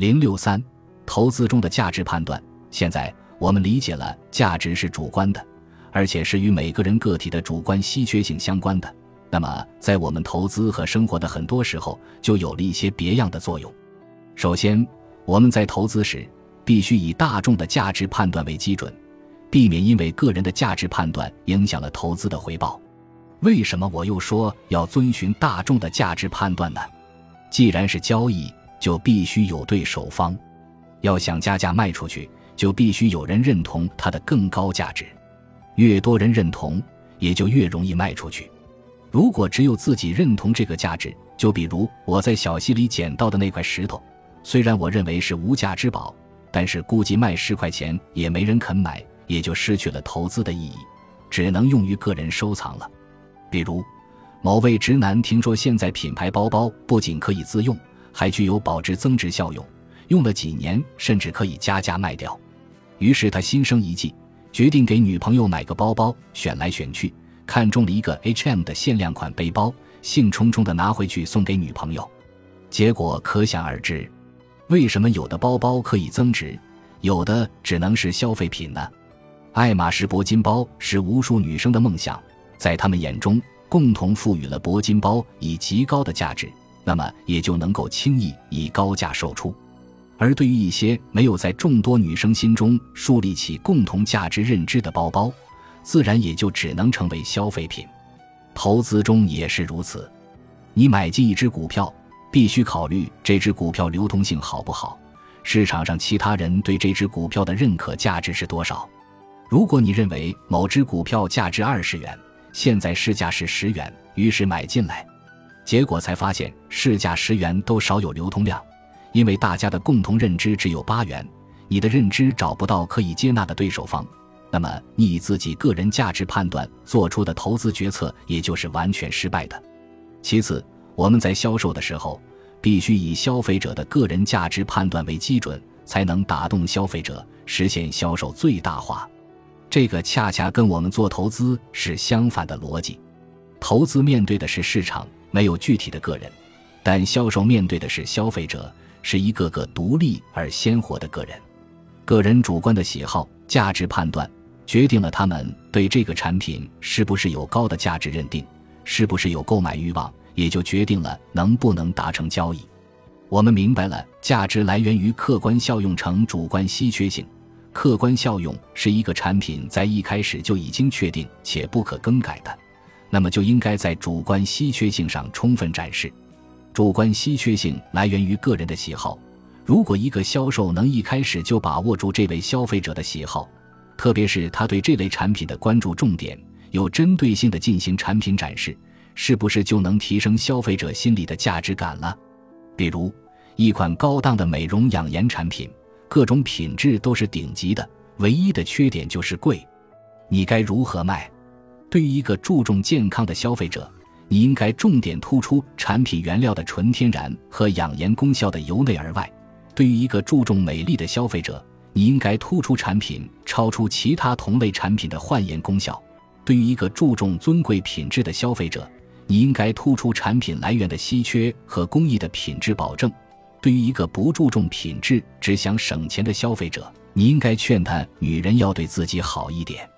零六三，投资中的价值判断。现在我们理解了价值是主观的，而且是与每个人个体的主观稀缺性相关的。那么，在我们投资和生活的很多时候，就有了一些别样的作用。首先，我们在投资时必须以大众的价值判断为基准，避免因为个人的价值判断影响了投资的回报。为什么我又说要遵循大众的价值判断呢？既然是交易，就必须有对手方。要想加价卖出去，就必须有人认同它的更高价值。越多人认同，也就越容易卖出去。如果只有自己认同这个价值，就比如我在小溪里捡到的那块石头，虽然我认为是无价之宝，但是估计卖十块钱也没人肯买，也就失去了投资的意义，只能用于个人收藏了。比如，某位直男听说现在品牌包包不仅可以自用，还具有保值增值效用，用了几年甚至可以加价卖掉，于是他心生一计，决定给女朋友买个包包，选来选去。看中了一个 H&M 的限量款背包，兴冲冲地拿回去送给女朋友，结果可想而知。为什么有的包包可以增值，有的只能是消费品呢？爱马仕铂金包是无数女生的梦想，在她们眼中，共同赋予了铂金包以极高的价值，那么也就能够轻易以高价售出。而对于一些没有在众多女生心中树立起共同价值认知的包包，自然也就只能成为消费品，投资中也是如此。你买进一只股票，必须考虑这只股票流通性好不好，市场上其他人对这只股票的认可价值是多少。如果你认为某只股票价值二十元，现在市价是十元，于是买进来，结果才发现市价十元都少有流通量，因为大家的共同认知只有八元，你的认知找不到可以接纳的对手方。那么，你以自己个人价值判断做出的投资决策，也就是完全失败的。其次，我们在销售的时候，必须以消费者的个人价值判断为基准，才能打动消费者，实现销售最大化。这个恰恰跟我们做投资是相反的逻辑。投资面对的是市场，没有具体的个人；但销售面对的是消费者，是一个个独立而鲜活的个人。个人主观的喜好、价值判断。决定了他们对这个产品是不是有高的价值认定，是不是有购买欲望，也就决定了能不能达成交易。我们明白了，价值来源于客观效用乘主观稀缺性。客观效用是一个产品在一开始就已经确定且不可更改的，那么就应该在主观稀缺性上充分展示。主观稀缺性来源于个人的喜好。如果一个销售能一开始就把握住这位消费者的喜好，特别是他对这类产品的关注重点，有针对性的进行产品展示，是不是就能提升消费者心里的价值感了？比如，一款高档的美容养颜产品，各种品质都是顶级的，唯一的缺点就是贵，你该如何卖？对于一个注重健康的消费者，你应该重点突出产品原料的纯天然和养颜功效的由内而外；对于一个注重美丽的消费者，你应该突出产品超出其他同类产品的焕颜功效。对于一个注重尊贵品质的消费者，你应该突出产品来源的稀缺和工艺的品质保证。对于一个不注重品质、只想省钱的消费者，你应该劝他女人要对自己好一点。